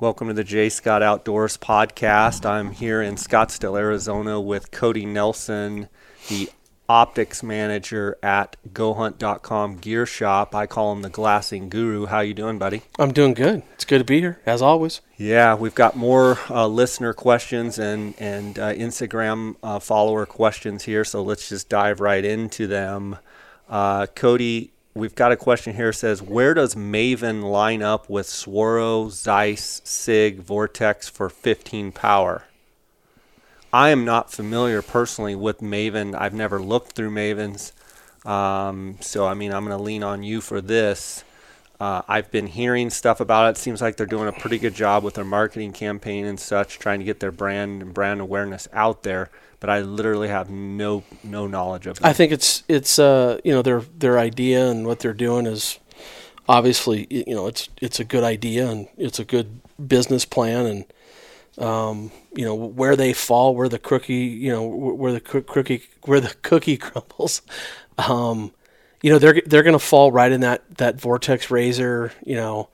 Welcome to the J. Scott Outdoors podcast. I'm here in Scottsdale, Arizona with Cody Nelson, the optics manager at GoHunt.com gear shop. I call him the glassing guru. How you doing, buddy? I'm doing good. It's good to be here, as always. Yeah, we've got more uh, listener questions and and uh, Instagram uh, follower questions here, so let's just dive right into them. Uh, Cody, we've got a question here. Says, where does Maven line up with Swaro, Zeiss, Sig, Vortex for 15 power? I am not familiar personally with Maven. I've never looked through Mavens, um, so I mean, I'm going to lean on you for this. Uh, I've been hearing stuff about it. Seems like they're doing a pretty good job with their marketing campaign and such, trying to get their brand and brand awareness out there. But I literally have no no knowledge of it. I think it's it's uh, you know their their idea and what they're doing is obviously you know it's it's a good idea and it's a good business plan and um, you know where they fall, where the cookie you know where the cookie where the cookie crumbles. Um, you know they're they're going to fall right in that that vortex razor. You know,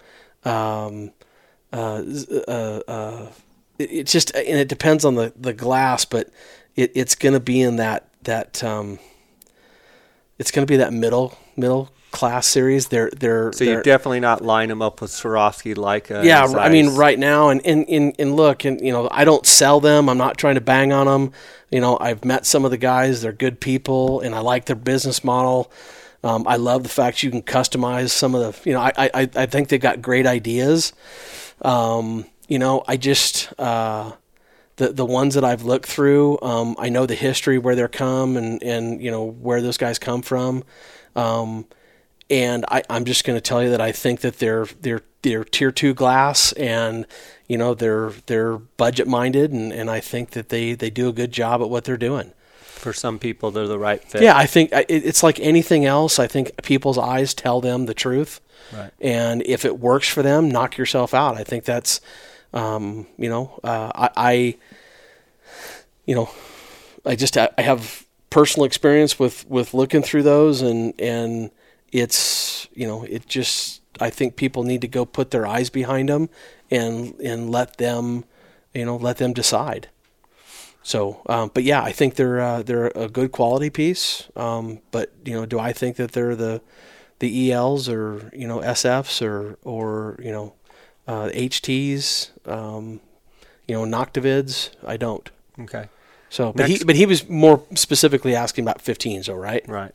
um, uh, uh, uh, it, it's just and it depends on the the glass, but it, it's going to be in that that um, it's going to be that middle middle class series. They're they're so they're, you definitely not line them up with Swarovski Leica. Yeah, I mean right now and and, and and look and you know I don't sell them. I'm not trying to bang on them. You know I've met some of the guys. They're good people and I like their business model. Um, I love the fact you can customize some of the, you know, I, I, I think they've got great ideas. Um, you know, I just, uh, the, the ones that I've looked through, um, I know the history where they're come and, and, you know, where those guys come from. Um, and I, I'm just going to tell you that I think that they're, they're, they're tier two glass and, you know, they're, they're budget minded. And, and I think that they, they do a good job at what they're doing for some people they're the right fit. Yeah, I think it's like anything else. I think people's eyes tell them the truth, right. and if it works for them, knock yourself out. I think that's, um, you know, uh, I, I, you know, I just I have personal experience with with looking through those, and and it's you know it just I think people need to go put their eyes behind them and and let them, you know, let them decide. So, um, but yeah, I think they're uh, they're a good quality piece. Um, but you know, do I think that they're the the ELs or you know SFs or or you know uh, HTs, um, you know Noctivids? I don't. Okay. So, but Next. he but he was more specifically asking about 15s, though, right? Right.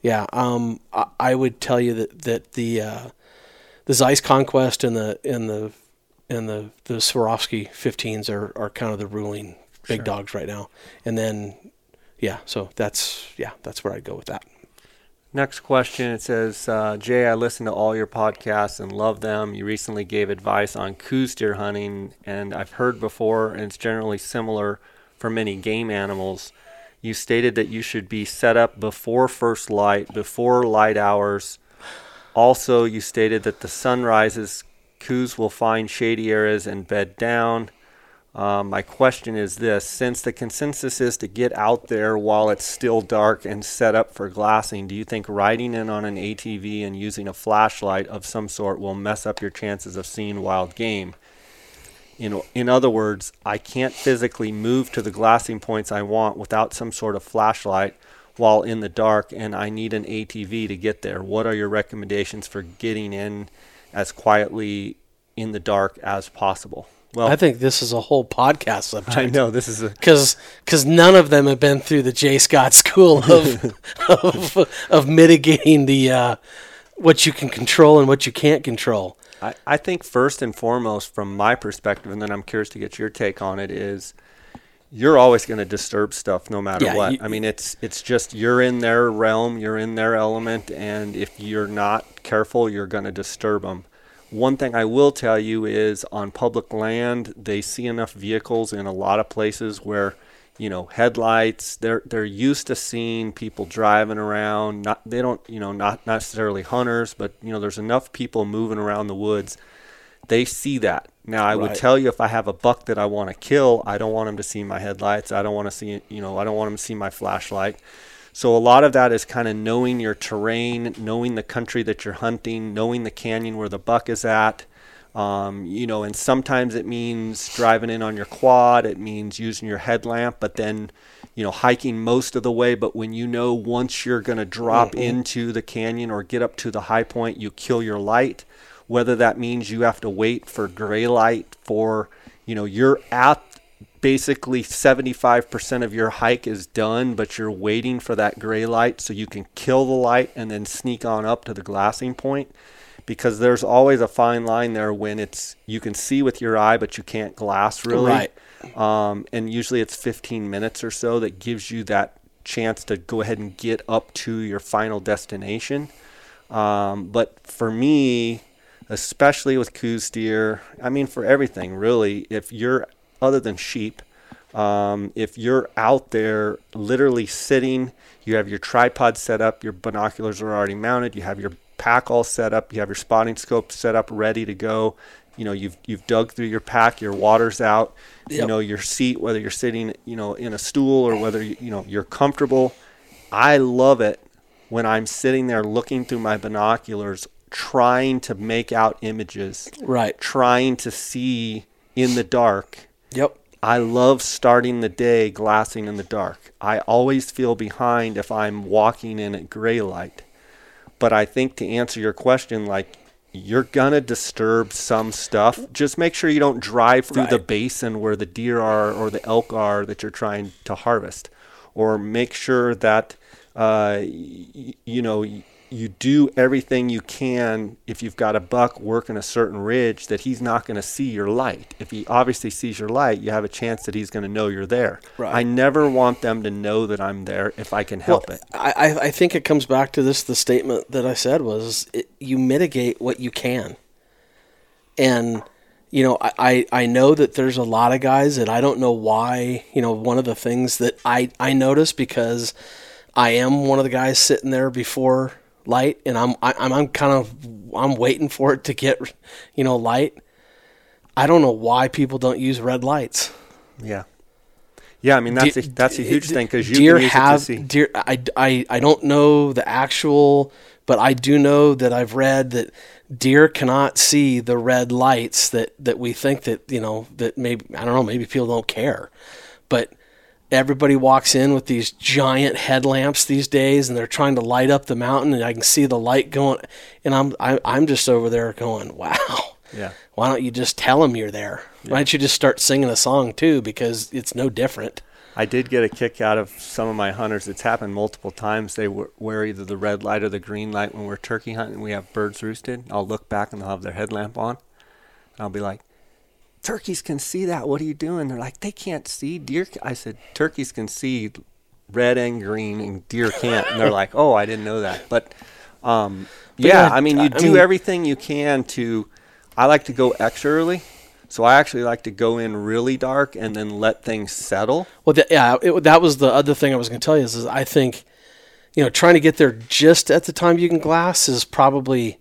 Yeah. Um, I, I would tell you that that the uh, the Zeiss Conquest and the and the and the the Swarovski 15s are, are kind of the ruling big sure. dogs right now. And then, yeah, so that's yeah, that's where I'd go with that. Next question. It says, uh, Jay, I listen to all your podcasts and love them. You recently gave advice on Coues deer hunting, and I've heard before, and it's generally similar for many game animals. You stated that you should be set up before first light, before light hours. Also, you stated that the sun rises, Coues will find shady areas and bed down. Um, my question is this since the consensus is to get out there while it's still dark and set up for glassing, do you think riding in on an ATV and using a flashlight of some sort will mess up your chances of seeing wild game? In, in other words, I can't physically move to the glassing points I want without some sort of flashlight while in the dark, and I need an ATV to get there. What are your recommendations for getting in as quietly in the dark as possible? Well, I think this is a whole podcast subject. I know this is a because because none of them have been through the J. Scott School of of, of mitigating the uh, what you can control and what you can't control. I, I think first and foremost, from my perspective, and then I'm curious to get your take on it, is you're always going to disturb stuff no matter yeah, what. You, I mean, it's it's just you're in their realm, you're in their element, and if you're not careful, you're going to disturb them. One thing I will tell you is on public land, they see enough vehicles in a lot of places where, you know, headlights, they're they're used to seeing people driving around. Not they don't, you know, not necessarily hunters, but you know, there's enough people moving around the woods. They see that. Now, I right. would tell you if I have a buck that I want to kill, I don't want him to see my headlights. I don't want to see, you know, I don't want him to see my flashlight. So a lot of that is kind of knowing your terrain, knowing the country that you're hunting, knowing the canyon where the buck is at. Um, you know, and sometimes it means driving in on your quad. It means using your headlamp, but then, you know, hiking most of the way. But when you know once you're going to drop Mhm. into the canyon or get up to the high point, you kill your light. Whether that means you have to wait for gray light for, you know, you're at basically 75% of your hike is done, but you're waiting for that gray light so you can kill the light and then sneak on up to the glassing point. Because there's always a fine line there when it's you can see with your eye but you can't glass really. Right. um, and usually it's 15 minutes or so that gives you that chance to go ahead and get up to your final destination. Um, but for me especially with Coues deer i mean for everything really if you're other than sheep um, if you're out there literally sitting, you have your tripod set up, your binoculars are already mounted, you have your pack all set up, you have your spotting scope set up, ready to go. You know, you've you've dug through your pack, your water's out. You know, your seat, whether you're sitting, you know, in a stool or whether you, you know you're comfortable. I love it when I'm sitting there looking through my binoculars, trying to make out images, Right. trying to see in the dark Yep. I love starting the day glassing in the dark. I always feel behind if I'm walking in at gray light. But I think to answer your question, like you're gonna disturb some stuff. Just make sure you don't drive through the basin where the deer are or the elk are that you're trying to harvest, or make sure that uh, y- you know you do everything you can if you've got a buck working a certain ridge that he's not going to see your light. If he obviously sees your light, you have a chance that he's going to know you're there. Right. I never want them to know that I'm there if I can help Well, it. I, I think it comes back to this. The statement that I said was, it, you mitigate what you can, and you know, I, I I know that there's a lot of guys that I don't know why. You know, one of the things that I I notice because I am one of the guys sitting there before light, and I'm I, I'm I'm kind of I'm waiting for it to get you know light. I don't know why people don't use red lights. Yeah. Yeah, I mean that's De- a, that's a huge thing because you deer have it to see. deer. I, I I don't know the actual, but I do know that I've read that deer cannot see the red lights that that we think that you know that maybe I don't know maybe people don't care, but everybody walks in with these giant headlamps these days and they're trying to light up the mountain and I can see the light going and I'm I, I'm just over there going wow Yeah. why don't you just tell them you're there why don't you just start singing a song too because it's no different I did get a kick out of some of my hunters. It's happened multiple times. They wear either the red light or the green light when we're turkey hunting. We have birds roosted. I'll look back and they'll have their headlamp on. And I'll be like, "Turkeys can see that. What are you doing?" They're like, "They can't see deer." I said, "Turkeys can see red and green, and deer can't." And they're like, "Oh, I didn't know that." But, um, But yeah, I mean, you I do mean- everything you can to. I like to go extra early. So I actually like to go in really dark and then let things settle. Well, th- yeah, it, that was the other thing I was going to tell you is, is I think, you know, trying to get there just at the time you can glass is probably,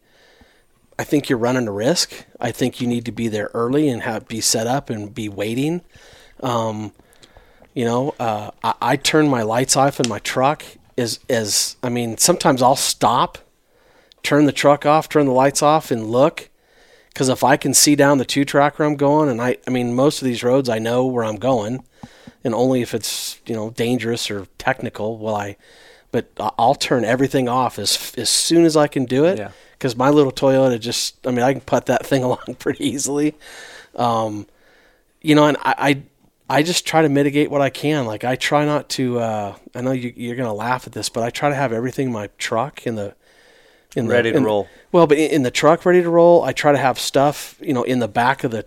I think you're running a risk. I think you need to be there early and have be set up and be waiting. Um, you know, uh, I, I turn my lights off in my truck Is as I mean, sometimes I'll stop, turn the truck off, turn the lights off, and look. Because if I can see down the two track where I'm going, and I, I mean, most of these roads I know where I'm going, and only if it's you know dangerous or technical will I. But I'll turn everything off as as soon as I can do it. Yeah. Because my little Toyota just, I mean, I can put that thing along pretty easily. Um, you know, and I, I I just try to mitigate what I can. Like I try not to. Uh, I know you, you're gonna laugh at this, but I try to have everything in my truck in the in the- Ready to in- roll. Well, but in, in the truck ready to roll, I try to have stuff you know in the back of the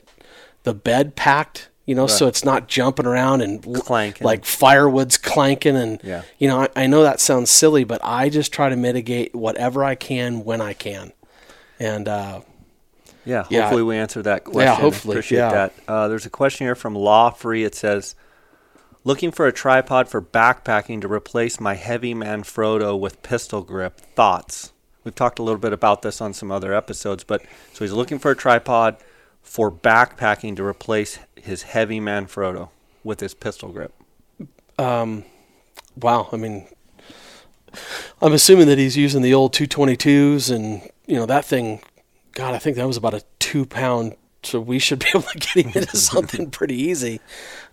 the bed packed. You know, so it's not jumping around and Clanking. like firewood's clanking and Yeah. you know I, I know that sounds silly, but I just try to mitigate whatever I can when I can, and uh, Yeah, Yeah. hopefully we answered that question. Yeah, hopefully, Appreciate yeah. that. Uh, there's a question here from Law Free. It says, looking for a tripod for backpacking to replace my heavy Manfrotto with pistol grip. Thoughts? We've talked a little bit about this on some other episodes, but so he's looking for a tripod for backpacking to replace his heavy Manfrotto with his pistol grip. um, wow, I mean, I'm assuming that he's using the old 222s, and you know that thing. God, I think that was about a two pound, so we should be able to get him into something pretty easy.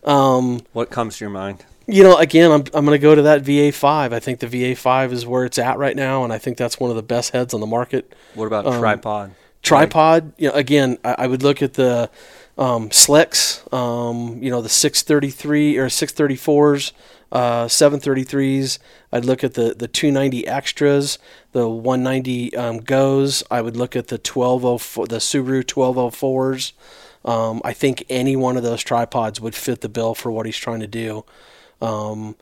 Um, What comes to your mind? you know, again, I'm I'm going to go to that VA five. I think the VA five is where it's at right now, and I think that's one of the best heads on the market. What about Um, tripod? Tripod, you know, again, I, I would look at the um, um, you know, the 633 or 634s, uh, 733s. I'd look at the, the 290 extras, the 190 um, goes. I would look at the 1204, the Sirui 1204s. Um, I think any one of those tripods would fit the bill for what he's trying to do. Um,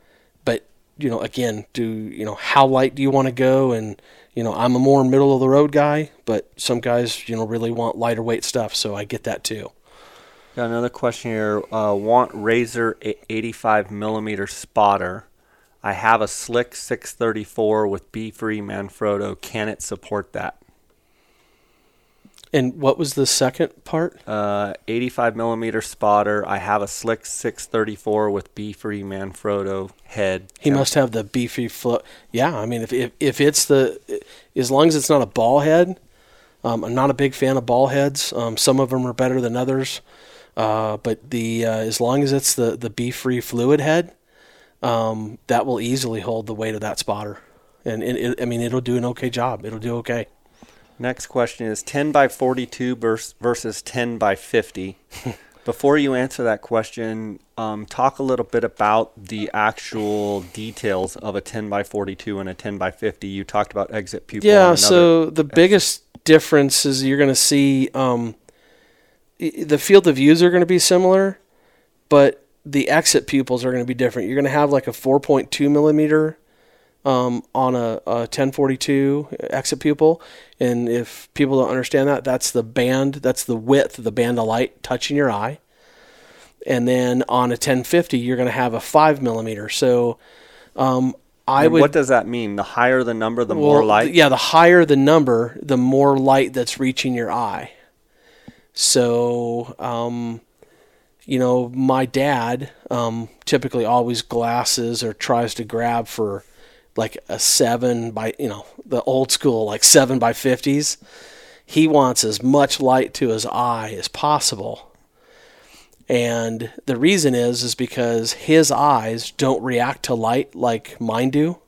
but you know, again, do you know how light do you want to go? And you know, I'm a more middle of the road guy, but some guys, you know, really want lighter weight stuff, so I get that too. Got another question here. Uh, want Razor 85 millimeter spotter. I have a Slik 634 with Befree Manfrotto. Can it support that? And what was the second part? Uh, 85 millimeter spotter. I have a Slik 634 with Befree Manfrotto head. He must have the beefy flow. Yeah, I mean, if, if if it's the, as long as it's not a ball head, um, I'm not a big fan of ball heads. Um, some of them are better than others, uh, but the uh, as long as it's the the Befree fluid head, um, that will easily hold the weight of that spotter, and it, it, I mean, it'll do an okay job. It'll do okay. Next question is 10 by 42 vers- versus 10 by 50. Before you answer that question, um, talk a little bit about the actual details of a 10 by 42 and a 10 by 50. You talked about exit pupil. Yeah. So the biggest difference is you're going to see um, the field of views are going to be similar, but the exit pupils are going to be different. You're going to have like a 4.2 millimeter um, on a, a 1042 exit pupil, and if people don't understand that, that's the band, that's the width of the band of light touching your eye. And then on a 1050, you're going to have a five millimeter. So um, I and would what does that mean? The higher the number, the well, more light? Yeah, the higher the number, the more light that's reaching your eye. So, um, you know, my dad um, typically always glasses or tries to grab for like a seven by, you know, the old school, like seven by 50s. He wants as much light to his eye as possible. And the reason is, is because his eyes don't react to light like mine do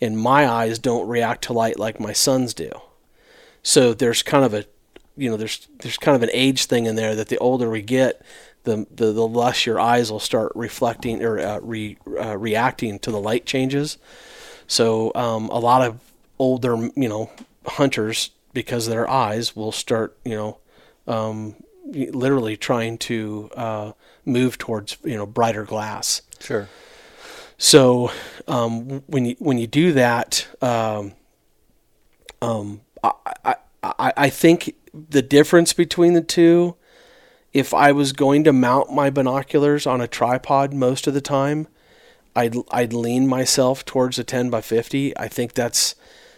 and my eyes don't react to light like my son's do. So there's kind of a, you know, there's there's kind of an age thing in there that the older we get, the the, the less your eyes will start reflecting or uh, re, uh, reacting to the light changes. So um, a lot of older, you know, hunters because of their eyes will start, you know, um, literally trying to uh, move towards you know brighter glass. Sure. So um, when you when you do that, um, um, I, I, I I think the difference between the two, if I was going to mount my binoculars on a tripod most of the time, I'd I'd lean myself towards a 10 by 50. I think that's,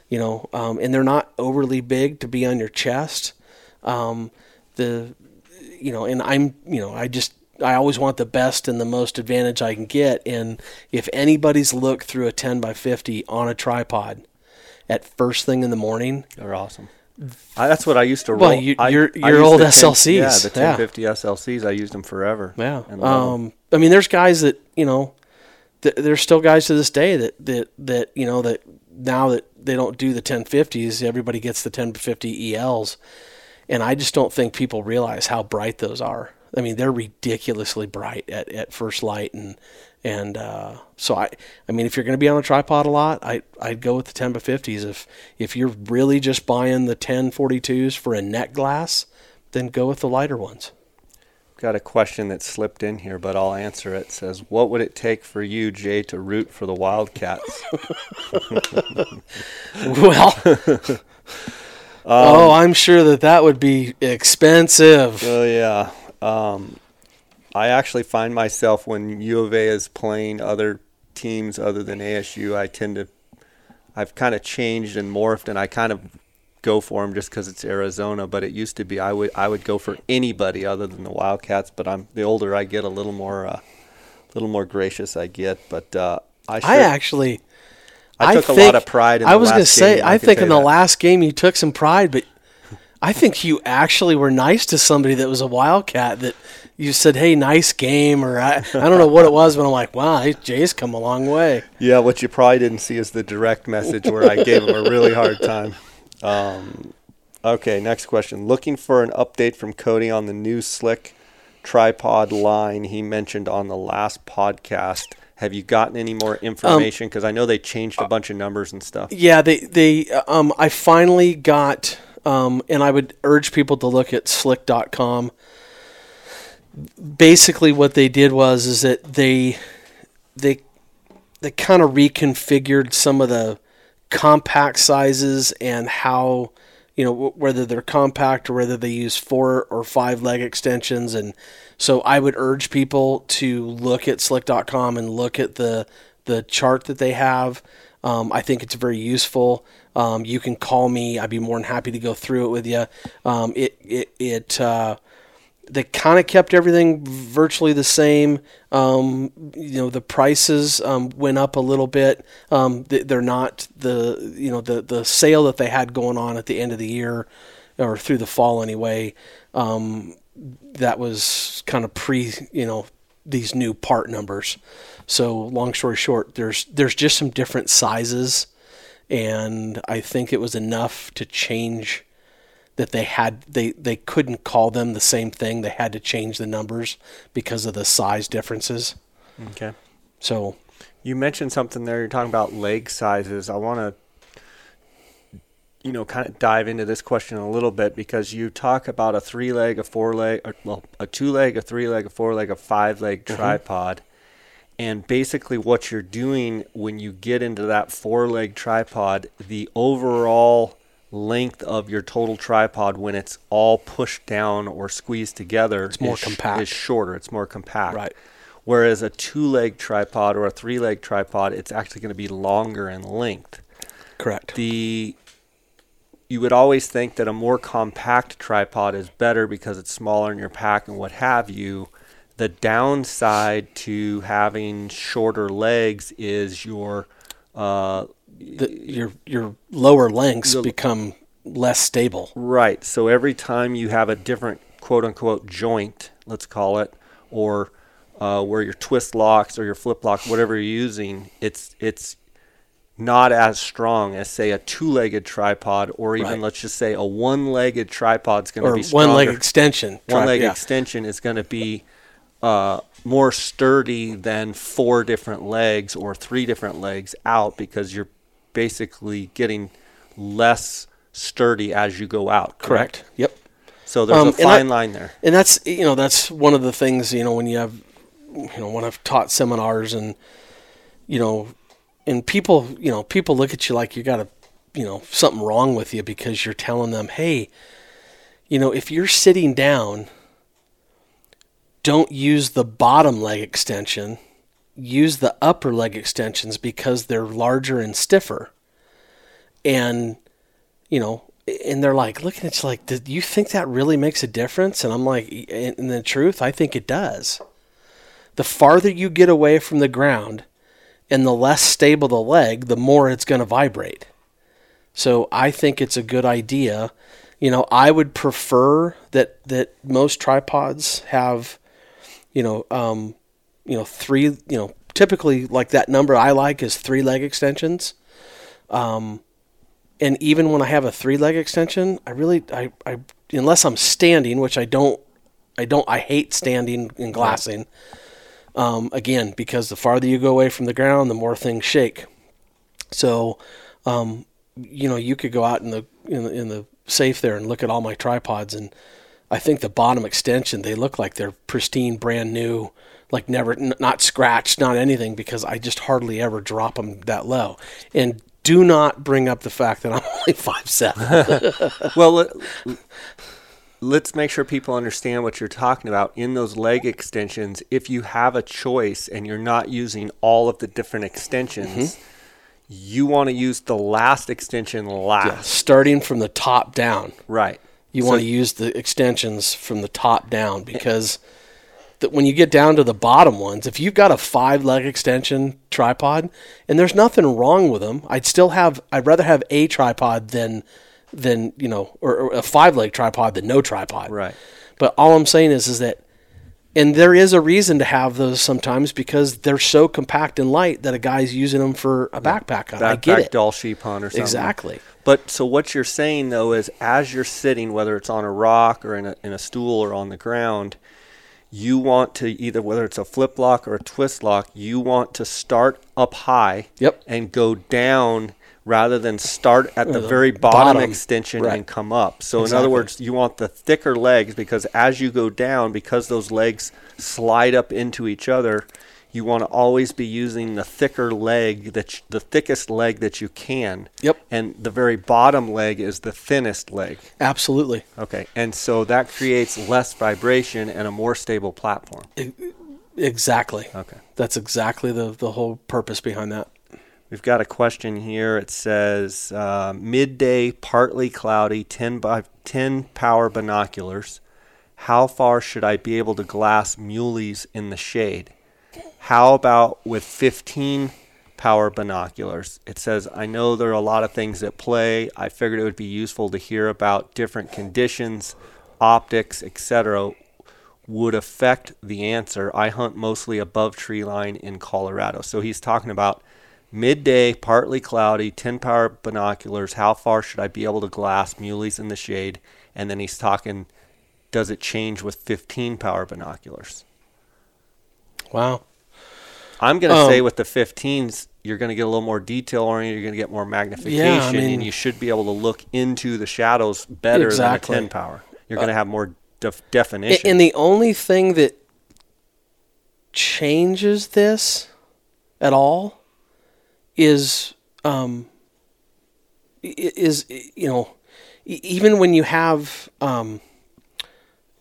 you know, um, and they're not overly big to be on your chest. Um, the, you know, and I'm, you know, I just I always want the best and the most advantage I can get. And if anybody's looked through a 10 by 50 on a tripod at first thing in the morning, They're awesome. I, that's what I used to roll. Well, you- I- your- I your old the 10 SLCs, Yeah, the yeah. 1050 SLCs. I used them forever. Yeah. 'em. Um, I mean, there's guys that you know, th- there's still guys to this day that that that you know that now that they don't do the 1050s, everybody gets the 1050 ELs, and I just don't think people realize how bright those are. I mean, they're ridiculously bright at, at first light, and and uh, so I I mean, if you're going to be on a tripod a lot, I I'd go with the 10 by 50s. If if you're really just buying the 1042s for a net glass, then go with the lighter ones. Got a question that slipped in here, but I'll answer it. Says, "What would it take for you, Jay, to root for the Wildcats?" Well, oh, I'm sure that that would be expensive. Oh yeah. Um, I actually find myself when U of A is playing other teams other than ASU, I tend to, I've kind of changed and morphed, and I kind of go for them just because it's Arizona. But it used to be I would I would go for anybody other than the Wildcats. But I'm the older I get, a little more, uh, little more gracious I get. But uh, I sure, I actually, I took a think- lot of pride. in I was last gonna say, I can think in the that. last game you took some pride, but I think you actually were nice to somebody that was a wildcat that you said, "Hey, nice game," or I, I don't know what it was, but I'm like, "Wow, Jay's come a long way." Yeah, what you probably didn't see is the direct message where I gave him a really hard time. Um, okay, next question. Looking for an update from Cody on the new Slik tripod line he mentioned on the last podcast. Have you gotten any more information? Because I know they changed a bunch of numbers and stuff. Yeah, they they um, I finally got, um, and I would urge people to look at slik.com. Basically, what they did was is that they they they kind of reconfigured some of the compact sizes and how you know whether they're compact or whether they use four or five leg extensions and so I would urge people to look at slik.com and look at the the chart that they have. Um, I think it's very useful. Um, you can call me. I'd be more than happy to go through it with you. Um, it it it uh, they kind of kept everything virtually the same. Um, you know, the prices um, went up a little bit. Um, they're not the you know the the sale that they had going on at the end of the year or through the fall anyway. Um, that was kind of pre you know these new part numbers. So long story short, there's there's just some different sizes, and I think it was enough to change that they had they they couldn't call them the same thing. They had to change the numbers because of the size differences. Okay. So you mentioned something there. You're talking about leg sizes. I want to you know kind of dive into this question a little bit because you talk about a three leg, a four leg, or, well, a two leg, a three leg, a four leg, a five leg mm-hmm. tripod. And basically, what you're doing when you get into that four leg tripod, the overall length of your total tripod when it's all pushed down or squeezed together it's more is, compact. is shorter. It's more compact. Right. Whereas a two leg tripod or a three leg tripod, it's actually going to be longer in length. Correct. The you would always think that a more compact tripod is better because it's smaller in your pack and what have you. The downside to having shorter legs is your uh, the, your your lower lengths the, become less stable. Right. So every time you have a different quote unquote joint, let's call it, or uh, where your twist locks or your flip lock, whatever you're using, it's it's not as strong as say a two-legged tripod or even right. let's just say a one-legged tripod is going to be stronger. one leg extension one leg yeah. extension is going to be uh, more sturdy than four different legs or three different legs out because you're basically getting less sturdy as you go out. Correct. correct. Yep. So there's um, a fine I, line there. And that's you know that's one of the things you know when you have you know when I've taught seminars and you know and people you know people look at you like you got a you know something wrong with you because you're telling them hey you know if you're sitting down don't use the bottom leg extension use the upper leg extensions because they're larger and stiffer. And, you know, and they're like looking at you like, do you think that really makes a difference? And I'm like, in the truth, I think it does. The farther you get away from the ground and the less stable the leg, the more it's going to vibrate. So I think it's a good idea. You know, I would prefer that that most tripods have, you know, um, you know, three, you know, typically like that number I like is three leg extensions. Um, and even when I have a three leg extension, I really, I, I, unless I'm standing, which I don't, I don't, I hate standing and glassing. Um, again, because the farther you go away from the ground, the more things shake. So, um, you know, you could go out in the, in the, in the safe there and look at all my tripods and I think the bottom extension, they look like they're pristine, brand new like never n- not scratched, not anything because I just hardly ever drop them that low. And do not bring up the fact that I'm only five seven. well, let, let's make sure people understand what you're talking about in those leg extensions. If you have a choice and you're not using all of the different extensions. Mm-hmm. You want to use the last extension last. Yeah, starting from the top down. Right. You so, want to use the extensions from the top down because that when you get down to the bottom ones, if you've got a five leg extension tripod, and there's nothing wrong with them, I'd still have, I'd rather have a tripod than than you know, or, or a five leg tripod than no tripod. Right. But all I'm saying is, is that, and there is a reason to have those sometimes because they're so compact and light that a guy's using them for a backpack hunt. I get Backpack it. Dall sheep hunt or something. Exactly. But so what you're saying though is as you're sitting, whether it's on a rock or in a, in a stool or on the ground, you want to either whether it's a flip lock or a twist lock, you want to start up high Yep. and go down rather than start at the the very bottom, bottom. extension Right. and come up. So in other words, you want the thicker legs because as you go down, because those legs slide up into each other, you want to always be using the thicker leg that sh- the thickest leg that you can. Yep. And the very bottom leg is the thinnest leg. Absolutely. Okay. And so that creates less vibration and a more stable platform. Exactly. Okay. That's exactly the the whole purpose behind that. We've got a question here. It says uh, midday, partly cloudy, 10 by 10 power binoculars. How far should I be able to glass muleys in the shade? How about with 15 power binoculars? It says, I know there are a lot of things at play. I figured it would be useful to hear about different conditions, optics, etc. would affect the answer. I hunt mostly above tree line in Colorado. So he's talking about midday, partly cloudy, 10 power binoculars. How far should I be able to glass muleys in the shade? And then he's talking, does it change with 15 power binoculars? Wow. I'm going to Um, say with the 15s, you're going to get a little more detail oriented. You're going to get more magnification, mean- and you should be able to look into the shadows better Exactly. than a 10 power. You're going to have more def- definition. And the only thing that changes this at all is um is you know even when you have um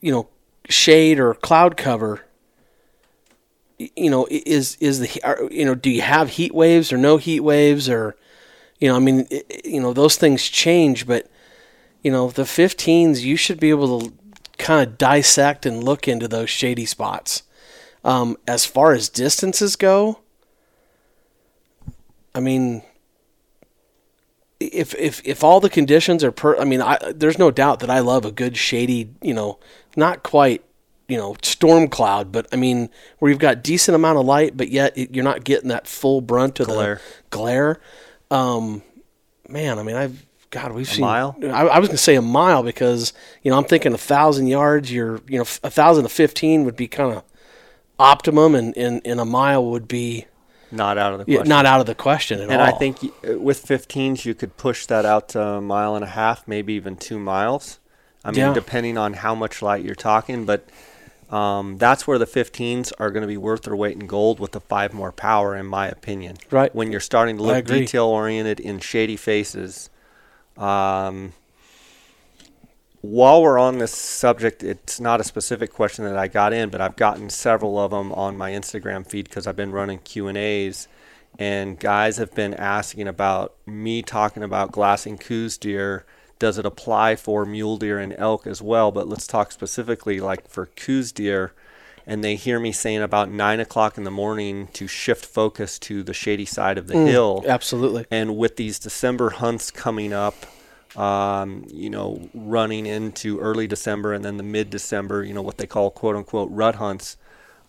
you know shade or cloud cover you know is is the are- you know do you have heat waves or no heat waves or you know i mean i- i- you know those things change but you know the 15s you should be able to kind of dissect and look into those shady spots. Um, as far as distances go i mean if if if all the conditions are per i mean I, there's no doubt that i love a good shady you know not quite you know storm cloud but i mean where you've got decent amount of light but yet it, you're not getting that full brunt of Glare. the glare um man i mean i've god we've seen mile? I, I was gonna say a mile because you know i'm thinking a thousand yards you're you know a thousand to 15 would be kind of optimum and, and and a mile would be not out of the yeah, question. not out of the question at and all I think uh, with 15s, you could push that out to a mile and a half, maybe even two miles. I mean, Yeah. depending on how much light you're talking. But um, that's where the 15s are going to be worth their weight in gold with the five more power, in my opinion. Right. When you're starting to look detail oriented in shady faces. Um, while we're on this subject, it's not a specific question that I got in, but I've gotten several of them on my Instagram feed because I've been running Q and A's, and guys have been asking about me talking about glassing Coues deer. Does it apply for mule deer and elk as well? But let's talk specifically like for Coues deer. And they hear me saying about nine o'clock in the morning to shift focus to the shady side of the hill. absolutely And with these December hunts coming up, um, you know, running into early December and then the mid December, you know, what they call quote unquote rut hunts,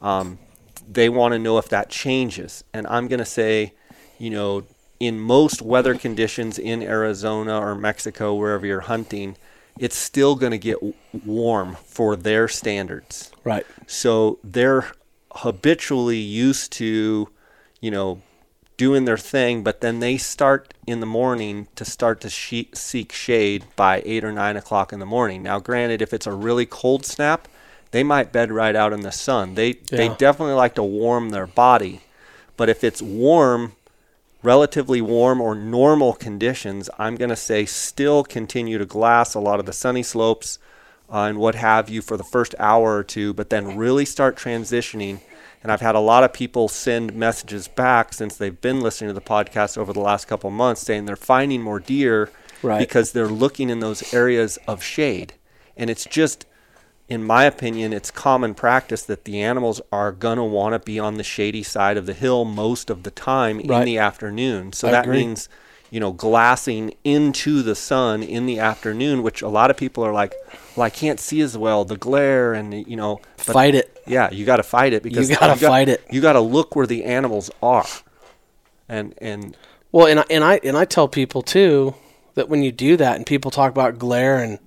um, they want to know if that changes. And I'm going to say, you know, in most weather conditions in Arizona or Mexico, wherever you're hunting, it's still going to get w- warm for their standards. right So they're habitually used to, you know, doing their thing, but then they start in the morning to start to she- seek shade by eight or nine o'clock in the morning. Now, granted, if it's a really cold snap, they might bed right out in the sun. They they definitely like to warm their body, but if it's warm, relatively warm or normal conditions, I'm going to say still continue to glass a lot of the sunny slopes uh, and what have you for the first hour or two, but then really start transitioning. And I've had a lot of people send messages back since they've been listening to the podcast over the last couple of months saying they're finding more deer Right. because they're looking in those areas of shade. And it's just, in my opinion, it's common practice that the animals are going to want to be on the shady side of the hill most of the time in Right. the afternoon. So I that agree. means, you know, glassing into the sun in the afternoon, which a lot of people are like, well, I can't see as well, the glare and you know, but Fight it. yeah, you got to fight it because You gotta got- fight it. You got to look where the animals are, and and Well, and I, and I and I tell people too that when you do that, and people talk about glare, and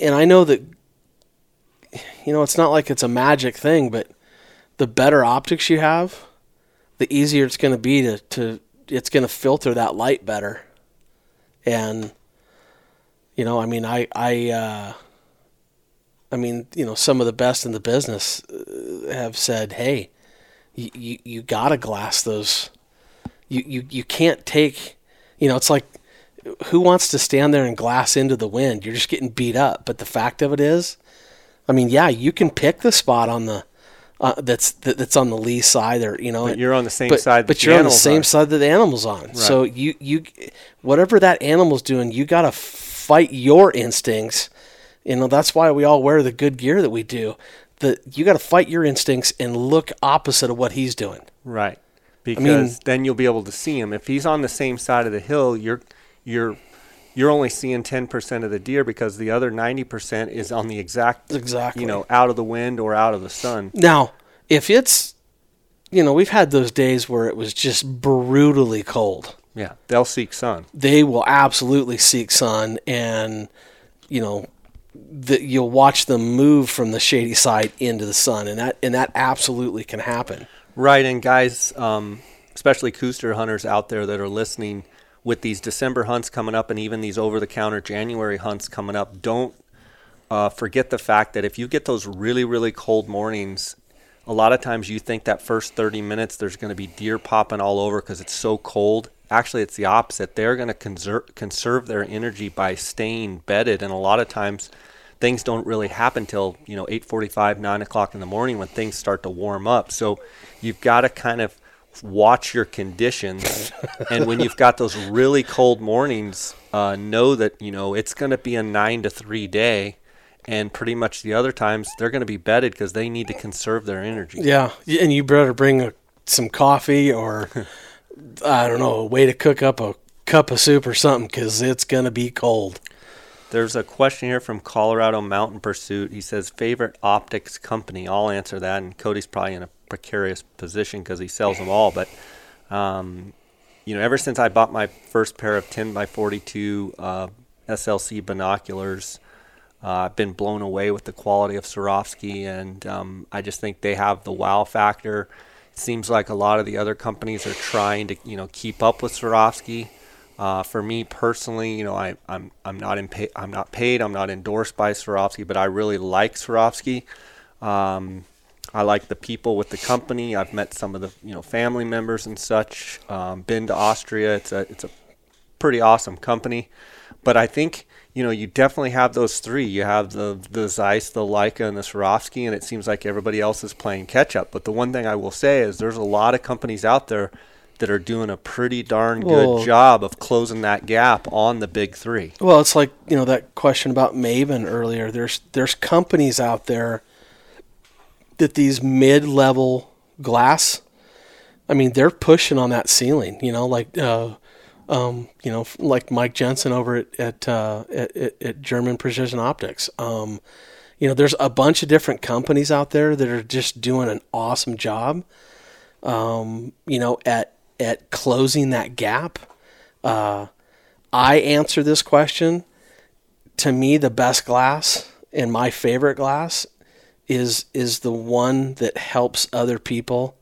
and I know that you know it's not like it's a magic thing, but the better optics you have, the easier it's going to be to to it's going to filter that light better, and you know, I mean, I I uh, I mean, you know, some of the best in the business uh, have said, hey. You, you, you gotta glass those. You, you you can't take you know it's like who wants to stand there and glass into the wind? You're just getting beat up. But the fact of it is i mean yeah you can pick the spot on the uh, that's that, that's on the lee side or you know but you're on the same but, side. but that you're on the same are. side that the animal's on so you you whatever that animal's doing you got to fight your instincts you know that's why we all wear the good gear that we do that you got to fight your instincts and look opposite of what he's doing Right. Because mean- then you'll be able to see him. If he's on the same side of the hill, you're you're you're only seeing 10% of the deer because the other 90% is on the exact Exactly. you know, out of the wind or out of the sun. Now, if it's, you know, we've had those days where it was just brutally cold. Yeah, they'll seek sun. They will absolutely seek sun, and you know, the, you'll watch them move from the shady side into the sun, and that and that absolutely can happen. Right, and guys, um, especially Coues deer hunters out there that are listening, with these December hunts coming up and even these over-the-counter January hunts coming up, don't uh, forget the fact that if you get those really, really cold mornings, a lot of times you think that first 30 minutes there's going to be deer popping all over because it's so cold. Actually, it's the opposite. They're going to conserve conserve their energy by staying bedded, and a lot of times things don't really happen till you know 8:45, 9 o'clock in the morning when things start to warm up. So you've got to kind of watch your conditions, and when you've got those really cold mornings, uh, know that you know it's going to be a nine to three day. And pretty much the other times they're going to be bedded because they need to conserve their energy. Yeah, and you better bring a, some coffee or I don't know a way to cook up a cup of soup or something because it's gonna be cold. There's a question here from Colorado Mountain Pursuit. He says, favorite optics company. I'll answer that, and Cody's probably in a precarious position because he sells them all. But, um, you know, ever since I bought my first pair of 10 by 42 uh, SLC binoculars, uh, I've been blown away with the quality of Swarovski, and um, I just think they have the wow factor. It seems like a lot of the other companies are trying to, you know, keep up with Swarovski. Uh, for me personally, you know, I, I'm I'm not in pay, I'm not paid, I'm not endorsed by Swarovski, but I really like Swarovski. Um, I like the people with the company. I've met some of the you know family members and such. Um, been to Austria. It's a it's a pretty awesome company. But I think you know you definitely have those three. You have the the Zeiss, the Leica, and the Swarovski, and it seems like everybody else is playing catch up. But the one thing I will say is there's a lot of companies out there that are doing a pretty darn good Well- job of closing that gap on the big three. Well, it's like you know that question about Maven earlier. There's there's companies out there that these mid-level glass. I mean, they're pushing on that ceiling. You know, like uh, um, you know, like Mike Jensen over at at, uh, at, at, German Precision Optics. Um, you know, there's a bunch of different companies out there that are just doing an awesome job. Um, you know, at at closing that gap. Uh, I answer this question. To me, the best glass and my favorite glass is is the one that helps other people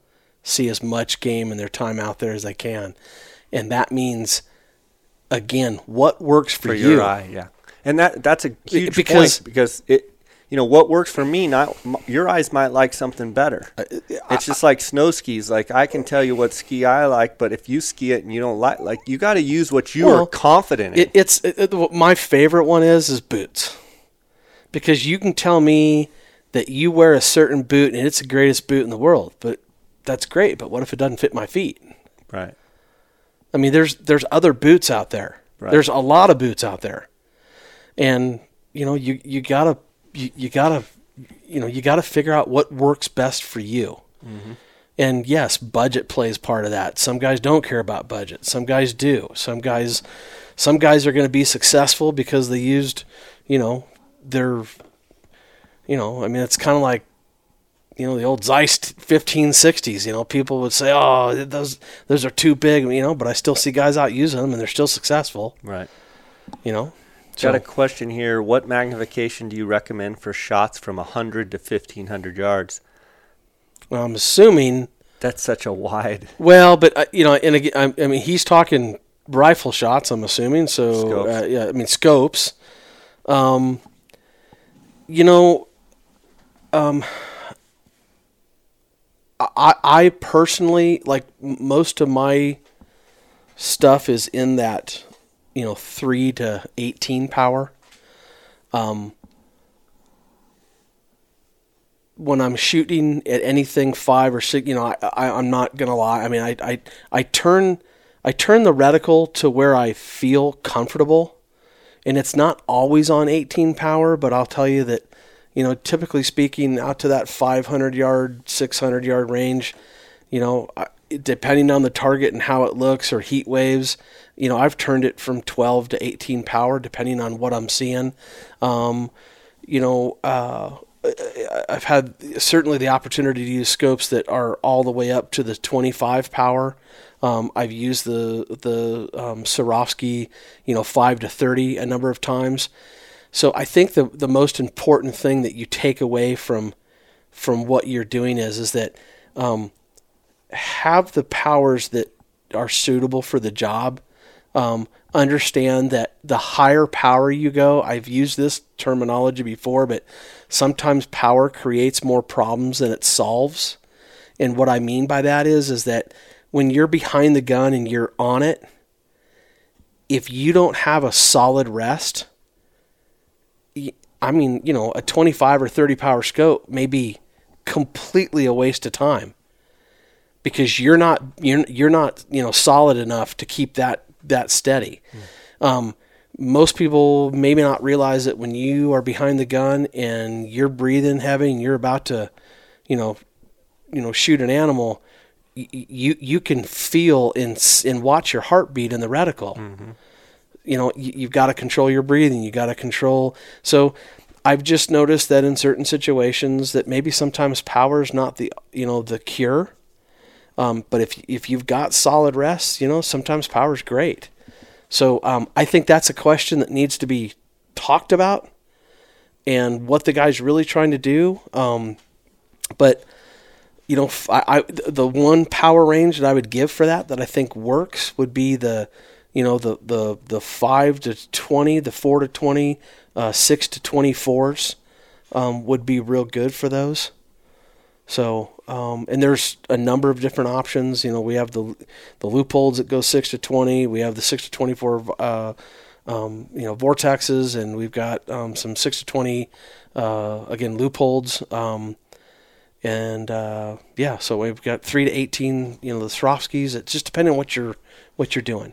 see as much game in their time out there as they can, and that means again what works for, for you. your eye, yeah. And that that's a huge because- point because it you know what works for me not your eyes might like something better. Uh, it's just like snow skis. Like I can tell you what ski I like, but if you ski it and you don't like like you got to use what you Well, are confident in. It, it's it, it- my favorite one is is boots, because you can tell me that you wear a certain boot and it's the greatest boot in the world, but that's great. But what if it doesn't fit my feet? right. I mean, there's there's other boots out there. Right. There's a lot of boots out there, and you know you you gotta you, you gotta you know you gotta figure out what works best for you. Mm-hmm. And yes, budget plays part of that. Some guys don't care about budget. Some guys do. Some guys, some guys are going to be successful because they used, you know, their, you know, I mean, it's kind of like, you know, the old Zeiss 1560s. You know, people would say, "Oh, those those are too big," you know, but I still see guys out using them and they're still successful. Right. You know. Got a question here. What magnification do you recommend for shots from 100 to 1500 yards? Well, I'm assuming That's such a wide. Well, but uh, you know, and again, I, I mean, he's talking rifle shots. I'm assuming. So Scopes. uh, yeah, I mean scopes. Um, you know, um, I I personally like most of my stuff is in that you know three to eighteen power. Um, when I'm shooting at anything five or six, you know, I, I I'm not gonna lie. I mean, I, I I turn I turn the reticle to where I feel comfortable, and it's not always on 18 power. But I'll tell you that, you know, typically speaking, out to that 500 yard, 600 yard range, you know, depending on the target and how it looks or heat waves, you know, I've turned it from 12 to 18 power depending on what I'm seeing. Um, you know, uh, I've had certainly the opportunity to use scopes that are all the way up to the 25 power. Um, I've used the the um, Swarovski, you know, five to 30 a number of times. So I think the the most important thing that you take away from from what you're doing is is that um, have the powers that are suitable for the job. Um, understand that the higher power you go, I've used this terminology before, but sometimes power creates more problems than it solves. And what I mean by that is, is that when you're behind the gun and you're on it, if you don't have a solid rest, I mean, you know, a 25 or 30 power scope may be completely a waste of time because you're not you're, you're not you know solid enough to keep that that steady. Um, most people maybe not realize that when you are behind the gun and you're breathing heavy and you're about to, you know, you know, shoot an animal, you you can feel and s- and watch your heartbeat in the reticle. You know, you, you've got to control your breathing. You got to control. So, I've just noticed that in certain situations that maybe sometimes power is not the you know the cure. Um, but if if you've got solid rest, you know sometimes power is great. So um, I think that's a question that needs to be talked about, and what the guy's really trying to do. Um, but you know, I, I- the one power range that I would give for that that I think works would be the, you know, the the the five to twenty, the four to twenty, uh, six to twenty fours, um, would be real good for those. So, um, and there's a number of different options. You know, we have the the Leupolds that go six to twenty. We have the six to twenty four, uh, um, you know, vortexes, and we've got um, some six to twenty, uh, again Leupolds. Um, and uh, yeah, so we've got three to eighteen. You know, the Swarovskis. It's just depending on what you're what you're doing.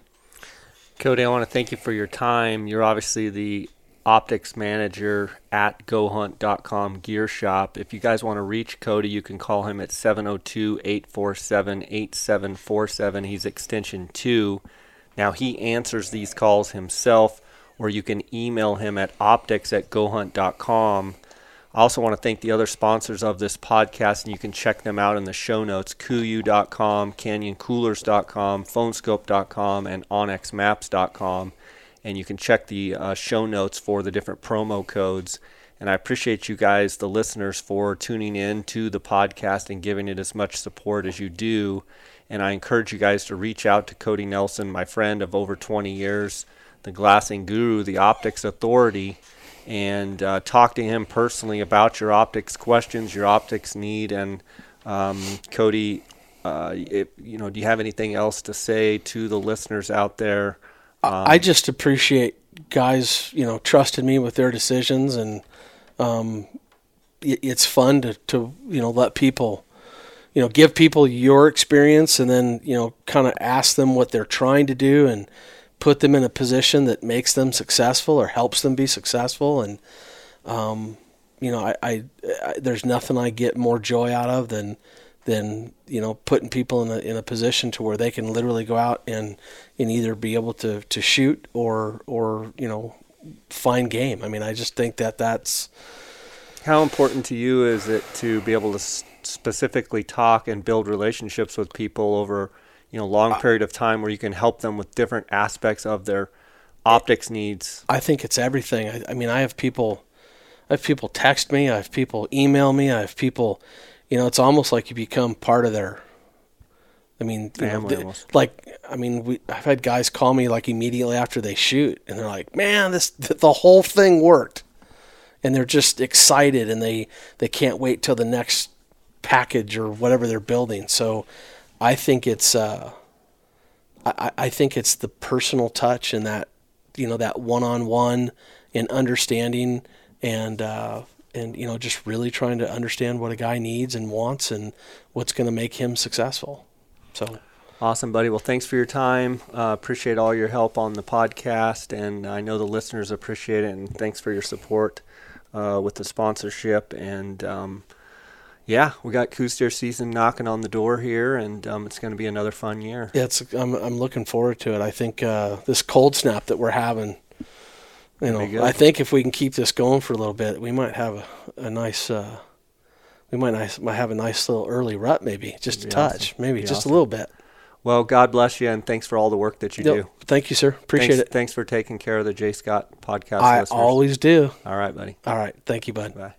Cody, I want to thank you for your time. You're obviously the optics manager at gohunt.com gear shop. If you guys want to reach Cody, you can call him at 702 847 8747. He's extension 2. Now, he answers these calls himself, or you can email him at optics at gohunt.com. I also want to thank the other sponsors of this podcast, and you can check them out in the show notes Kuiu.com, CanyonCoolers.com, Phoneskope.com, and OnXMaps.com. And you can check the uh, show notes for the different promo codes. And I appreciate you guys, the listeners, for tuning in to the podcast and giving it as much support as you do. And I encourage you guys to reach out to Cody Nelson, my friend of over 20 years, the glassing guru, the optics authority and uh, talk to him personally about your optics questions, your optics need, and um, Cody, uh, if, you know, do you have anything else to say to the listeners out there? Um, I just appreciate guys, you know, trusting me with their decisions, and um, it, it's fun to, to you know let people, you know, give people your experience, and then you know, kind of ask them what they're trying to do, and put them in a position that makes them successful or helps them be successful, and um, you know, I, I, I there's nothing I get more joy out of than then you know putting people in a in a position to where they can literally go out and and either be able to to shoot or or you know find game. I mean, I just think that that's how important to you is it to be able to specifically talk and build relationships with people over you know long period of time where you can help them with different aspects of their optics needs. I think it's everything. I, I mean, I have people, I have people text me, I have people email me, I have people, you know, it's almost like you become part of their. I mean, know, Family almost. like I mean, we I've had guys call me like immediately after they shoot, and they're like, "Man, this the whole thing worked," and they're just excited, and they they can't wait till the next package or whatever they're building. So, I think it's uh, I, I think it's the personal touch and that you know that one on one and understanding and uh, and you know just really trying to understand what a guy needs and wants and what's going to make him successful. So Awesome, buddy. Well, thanks for your time. Uh, appreciate all your help on the podcast, and I know the listeners appreciate it. And thanks for your support uh, with the sponsorship. And um, yeah, we got Coues Deer season knocking on the door here, and um, it's going to be another fun year. yeah, it's I'm I'm looking forward to it. I think uh, this cold snap that we're having. You That'd be good. know, I think if we can keep this going for a little bit, we might have a, a nice, uh, we might nice might have a nice little early rut, maybe just a touch, awesome. maybe Be just awesome. a little bit. Well, God bless you, and thanks for all the work that you Yep. do. Thank you, sir. Appreciate thanks, it. Thanks for taking care of the Jay Scott podcast I listeners. always do. all right, buddy. All right. Thank you, bud. Bye.